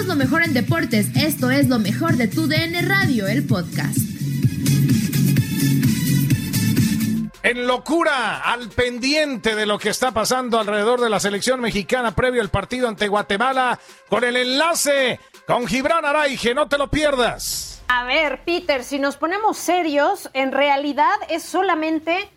Somos lo mejor en deportes. Esto es lo mejor de tu DN Radio, el podcast. En locura, al pendiente de lo que está pasando alrededor de la selección mexicana previo al partido ante Guatemala, con el enlace con Gibran Araige, no te lo pierdas. A ver, Peter, si nos ponemos serios, en realidad es solamente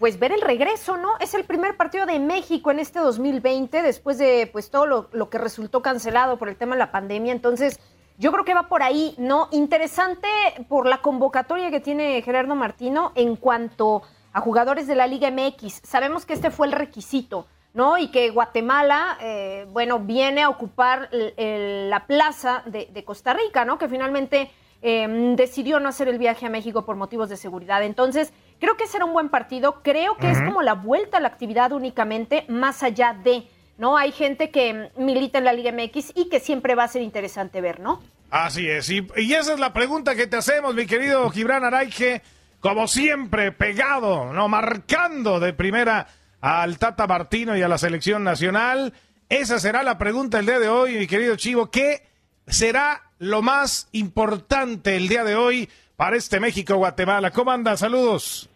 pues ver el regreso, ¿no? Es el primer partido de México en este 2020 después de pues todo lo, lo, que resultó cancelado por el tema de la pandemia. Entonces, yo creo que va por ahí, ¿no? Interesante por la convocatoria que tiene Gerardo Martino en cuanto a jugadores de la Liga MX. Sabemos que este fue el requisito, ¿no? Y que Guatemala, eh, bueno, viene a ocupar el, la plaza de, Costa Rica, ¿no? Que finalmente eh, decidió no hacer el viaje a México por motivos de seguridad. Entonces, Creo que será un buen partido. Creo que uh -huh. es como la vuelta a la actividad únicamente, más allá de, ¿no? Hay gente que milita en la Liga MX y que siempre va a ser interesante ver, ¿no? Así es. Y, y esa es la pregunta que te hacemos, mi querido Gibran Araige. Como siempre, pegado, ¿no? Marcando de primera al Tata Martino y a la selección nacional. Esa será la pregunta el día de hoy, mi querido Chivo. ¿Qué será lo más importante el día de hoy para este México-Guatemala? ¿Cómo andan? Saludos.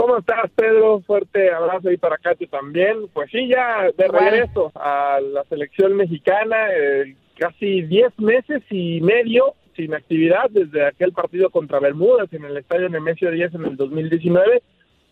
¿Cómo estás, Pedro? Fuerte abrazo ahí para Katy también. Pues sí, ya de regreso a la selección mexicana, eh, casi 10 meses y medio sin actividad desde aquel partido contra Bermudas en el Estadio Nemesio 10 en el 2019.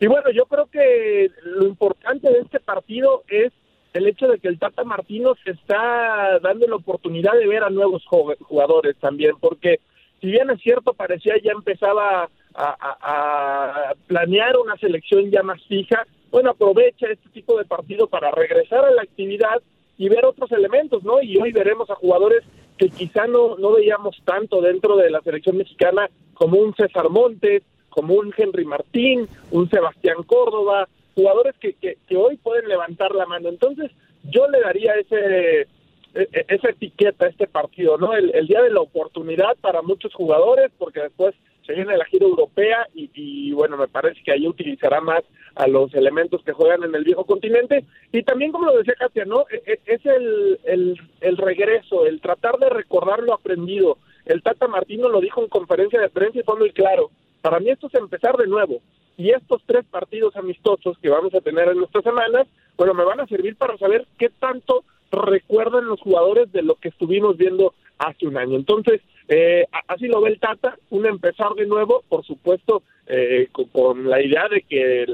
Y bueno, yo creo que lo importante de este partido es el hecho de que el Tata Martino se está dando la oportunidad de ver a nuevos jugadores también, porque si bien es cierto, parecía ya empezaba a, planear una selección ya más fija, bueno, aprovecha este tipo de partido para regresar a la actividad y ver otros elementos, ¿no? Y hoy veremos a jugadores que quizá no, no veíamos tanto dentro de la selección mexicana, como un César Montes, como un Henry Martín, un Sebastián Córdoba, jugadores que, que, que hoy pueden levantar la mano. Entonces, yo le daría ese esa etiqueta a este partido, ¿no? El, día de la oportunidad para muchos jugadores, porque después se viene la gira europea y, y, bueno, me parece que ahí utilizará más a los elementos que juegan en el viejo continente. Y también, como lo decía Katia, ¿no? Es el, el, el regreso, el tratar de recordar lo aprendido. El Tata Martino lo dijo en conferencia de prensa y fue muy claro. Para mí esto es empezar de nuevo. Y estos tres partidos amistosos que vamos a tener en nuestras semanas, bueno, me van a servir para saber qué tanto recuerdan los jugadores de lo que estuvimos viendo hace un año. Entonces, eh, así lo ve el Tata, un empezar de nuevo, por supuesto, eh, con, la idea de que,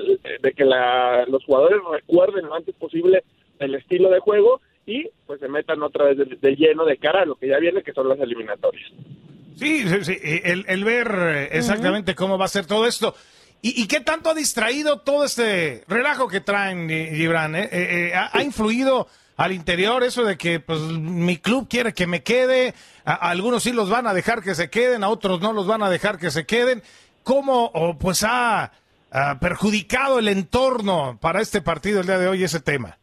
de que la, los jugadores recuerden lo antes posible el estilo de juego y pues se metan otra vez de, lleno de cara a lo que ya viene, que son las eliminatorias. Sí, sí, sí. El, el, ver exactamente uh -huh. cómo va a ser todo esto. ¿Y, ¿Y, qué tanto ha distraído todo este relajo que traen, Gibran? Eh? Eh, ¿Ha, ¿Ha influido al interior eso de que pues mi club quiere que me quede, algunos sí los van a dejar que se queden, a otros no los van a dejar que se queden. ¿Cómo oh, pues ha, perjudicado el entorno para este partido el día de hoy ese tema?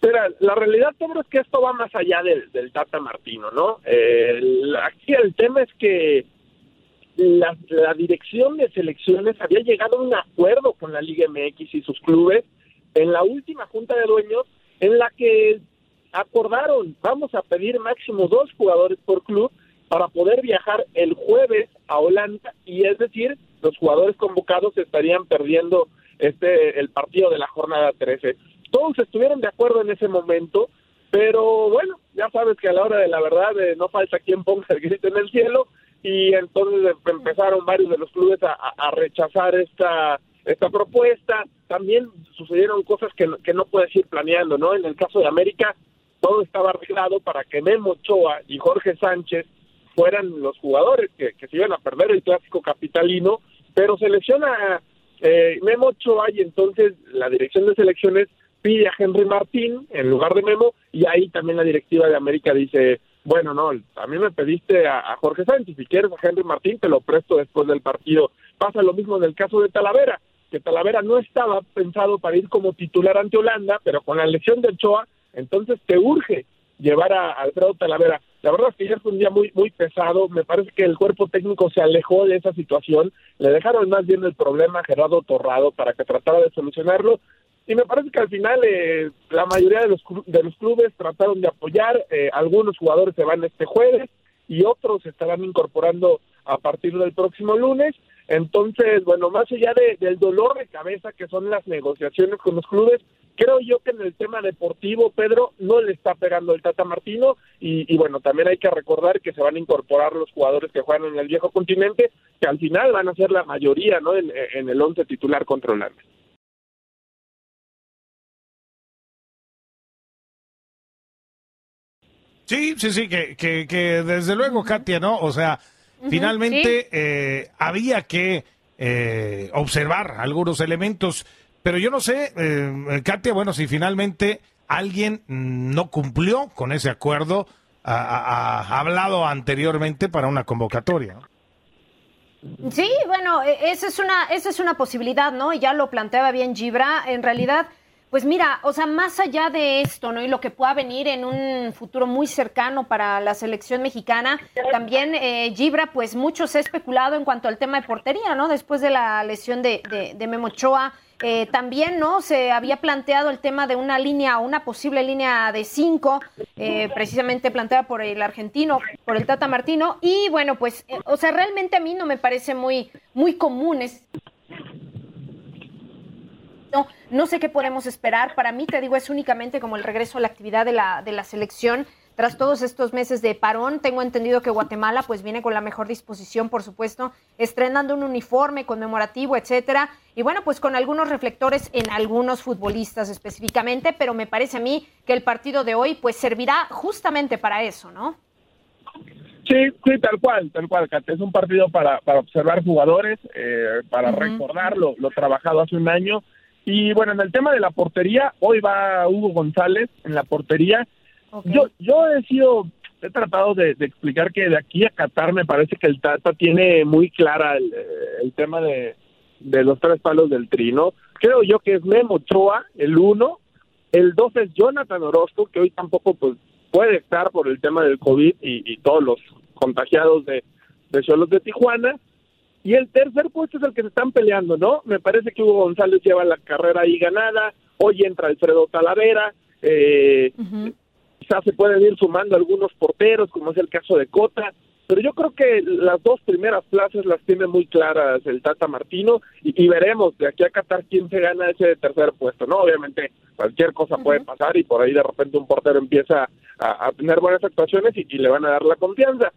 Mira, la realidad, Pedro, es que esto va más allá del, Tata Martino, ¿no? Eh, aquí el tema es que la, la dirección de selecciones había llegado a un acuerdo con la Liga MX y sus clubes en la última junta de dueños en la que acordaron, vamos a pedir máximo dos jugadores por club para poder viajar el jueves a Holanda y es decir, los jugadores convocados estarían perdiendo este el partido de la jornada 13. Todos estuvieron de acuerdo en ese momento, pero bueno, ya sabes que a la hora de la verdad eh, no falta quien ponga el grito en el cielo y entonces empezaron varios de los clubes a, rechazar esta esta propuesta. También sucedieron cosas que, que no puedes ir planeando, ¿no? En el caso de América, todo estaba arreglado para que Memo Ochoa y Jorge Sánchez fueran los jugadores que, que se iban a perder el clásico capitalino, pero se lesiona eh, Memo Ochoa y entonces la dirección de selecciones pide a Henry Martín en lugar de Memo y ahí también la directiva de América dice, bueno, no, a mí me pediste a, Jorge Sánchez, si quieres a Henry Martín te lo presto después del partido. Pasa lo mismo en el caso de Talavera, que Talavera no estaba pensado para ir como titular ante Holanda, pero con la lesión de Ochoa, entonces te urge llevar a Alfredo Talavera. La verdad es que ayer fue un día muy muy pesado, me parece que el cuerpo técnico se alejó de esa situación, le dejaron más bien el problema a Gerardo Torrado para que tratara de solucionarlo, y me parece que al final eh, la mayoría de los, de los clubes trataron de apoyar, eh, algunos jugadores se van este jueves y otros se estarán incorporando a partir del próximo lunes. Entonces, bueno, más allá del dolor de cabeza que son las negociaciones con los clubes, creo yo que en el tema deportivo, Pedro, no le está pegando el Tata Martino y, bueno, también hay que recordar que se van a incorporar los jugadores que juegan en el viejo continente, que al final van a ser la mayoría, ¿no? En, el once titular contra Sí, sí, sí, que, que, desde luego, Katia, ¿no? O sea, finalmente eh, había que eh, observar algunos elementos, pero yo no sé, eh, Katia, bueno, si finalmente alguien no cumplió con ese acuerdo ha hablado anteriormente para una convocatoria. Sí, bueno, e, esa es una esa es una posibilidad, ¿no? Ya lo planteaba bien Gibra. En realidad, pues mira, o sea, más allá de esto, ¿no? Y lo que pueda venir en un futuro muy cercano para la selección mexicana, también eh, Gibra, pues mucho se ha especulado en cuanto al tema de portería, ¿no? Después de la lesión de, de, de Memochoa, eh, también, ¿no? Se había planteado el tema de una línea, una posible línea de cinco, eh, precisamente planteada por el argentino, por el Tata Martino. Y bueno, pues, eh, o sea, realmente a mí no me parece muy, muy común. Es, no, no sé qué podemos esperar. Para mí, te digo, es únicamente como el regreso a la actividad de la, de la selección. Tras todos estos meses de parón, tengo entendido que Guatemala pues viene con la mejor disposición, por supuesto, estrenando un uniforme conmemorativo, etcétera, y bueno, pues con algunos reflectores en algunos futbolistas específicamente, pero me parece a mí que el partido de hoy pues servirá justamente para eso, ¿no? Sí, sí, tal cual, tal cual, Es un partido para, para observar jugadores, eh, para recordar lo, lo trabajado hace un año y bueno, en el tema de la portería, hoy va Hugo González en la portería. Yo, yo he sido, he tratado de, explicar que de aquí a Qatar me parece que el Tata tiene muy clara el, el tema de, de, los tres palos del trino. Creo yo que es Memo Ochoa, el uno. El dos es Jonathan Orozco, que hoy tampoco pues, puede estar por el tema del COVID y, y todos los contagiados de, de Cholos de Tijuana. Y el tercer puesto es el que se están peleando, ¿no? Me parece que Hugo González lleva la carrera ahí ganada, hoy entra Alfredo Talavera, eh, quizás se pueden ir sumando algunos porteros, como es el caso de Cota, pero yo creo que las dos primeras plazas las tiene muy claras el Tata Martino y, veremos de aquí a Qatar quién se gana ese tercer puesto, ¿no? Obviamente cualquier cosa puede pasar y por ahí de repente un portero empieza a, tener buenas actuaciones y le van a dar la confianza.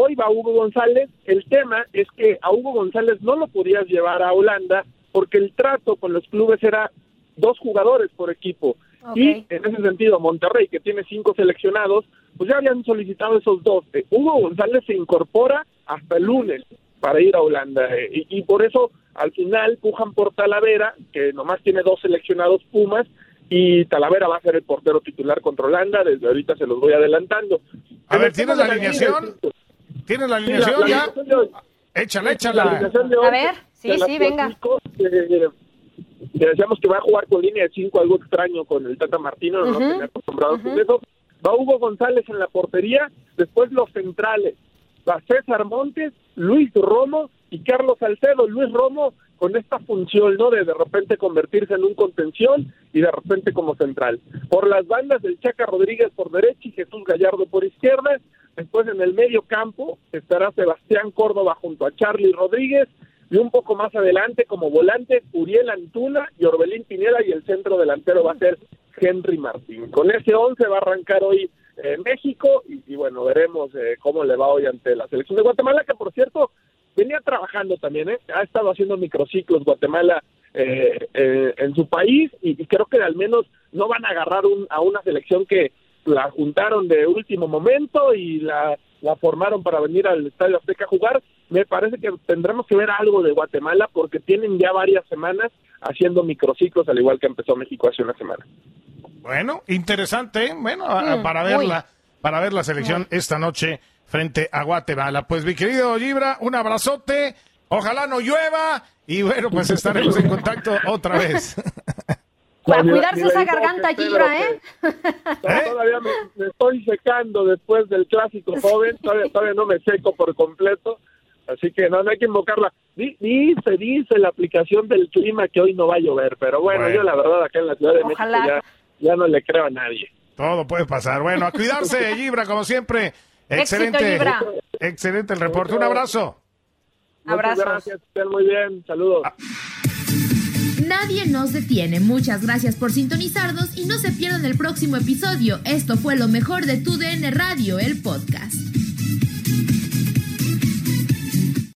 Hoy va Hugo González. El tema es que a Hugo González no lo podías llevar a Holanda porque el trato con los clubes era dos jugadores por equipo. Y en ese sentido, Monterrey, que tiene cinco seleccionados, pues ya habían solicitado esos dos. Eh, Hugo González se incorpora hasta el lunes para ir a Holanda. Eh, y, por eso, al final, pujan por Talavera, que nomás tiene dos seleccionados Pumas, y Talavera va a ser el portero titular contra Holanda. Desde ahorita se los voy adelantando. A ver, ¿tienes la alineación? ¿Tienes la alineación ya? Échala, échala. a ver, sí, sí, venga. Eh, decíamos que va a jugar con línea de 5, algo extraño con el Tata Martino, no uh acostumbrados con eso. Va Hugo González en la portería, después los centrales. Va César Montes, Luis Romo y Carlos Salcedo. Luis Romo con esta función, ¿no? De de repente convertirse en un contención y de repente como central. Por las bandas del Chaca Rodríguez por derecha y Jesús Gallardo por izquierda. Después en el medio campo estará Sebastián Córdoba junto a Charlie Rodríguez y un poco más adelante como volante Uriel Antuna y Orbelín Pineda y el centro delantero va a ser Henry Martín. Con ese 11 va a arrancar hoy eh, México y, bueno, veremos eh, cómo le va hoy ante la selección de Guatemala, que por cierto venía trabajando también, ¿eh? ha estado haciendo microciclos Guatemala en su país y, creo que al menos no van a agarrar a una selección que la juntaron de último momento y la, la formaron para venir al Estadio Azteca a jugar. Me parece que tendremos que ver algo de Guatemala porque tienen ya varias semanas haciendo microciclos, al igual que empezó México hace una semana. Bueno, interesante, ¿eh? bueno, mm, para verla, para ver la selección esta noche frente a Guatemala. Pues mi querido Libra, un abrazote, ojalá no llueva y bueno, pues estaremos en contacto otra vez. Para cuidarse esa garganta, Gibra, ¿eh? Todavía me, estoy secando después del clásico joven, todavía, no me seco por completo, Así que no, no hay que invocarla. Dice, dice la aplicación del clima que hoy no va a llover, pero bueno, yo la verdad acá en la Ciudad de México ya, ya no le creo a nadie. Todo puede pasar. Bueno, a cuidarse, Gibra, como siempre. Excelente. Excelente el reporte. Un abrazo. Abrazos. gracias, estén muy bien. Saludos. Ah. Nadie nos detiene. Muchas gracias por sintonizarnos y no se pierdan el próximo episodio. Esto fue lo mejor de Tu DN Radio, el podcast.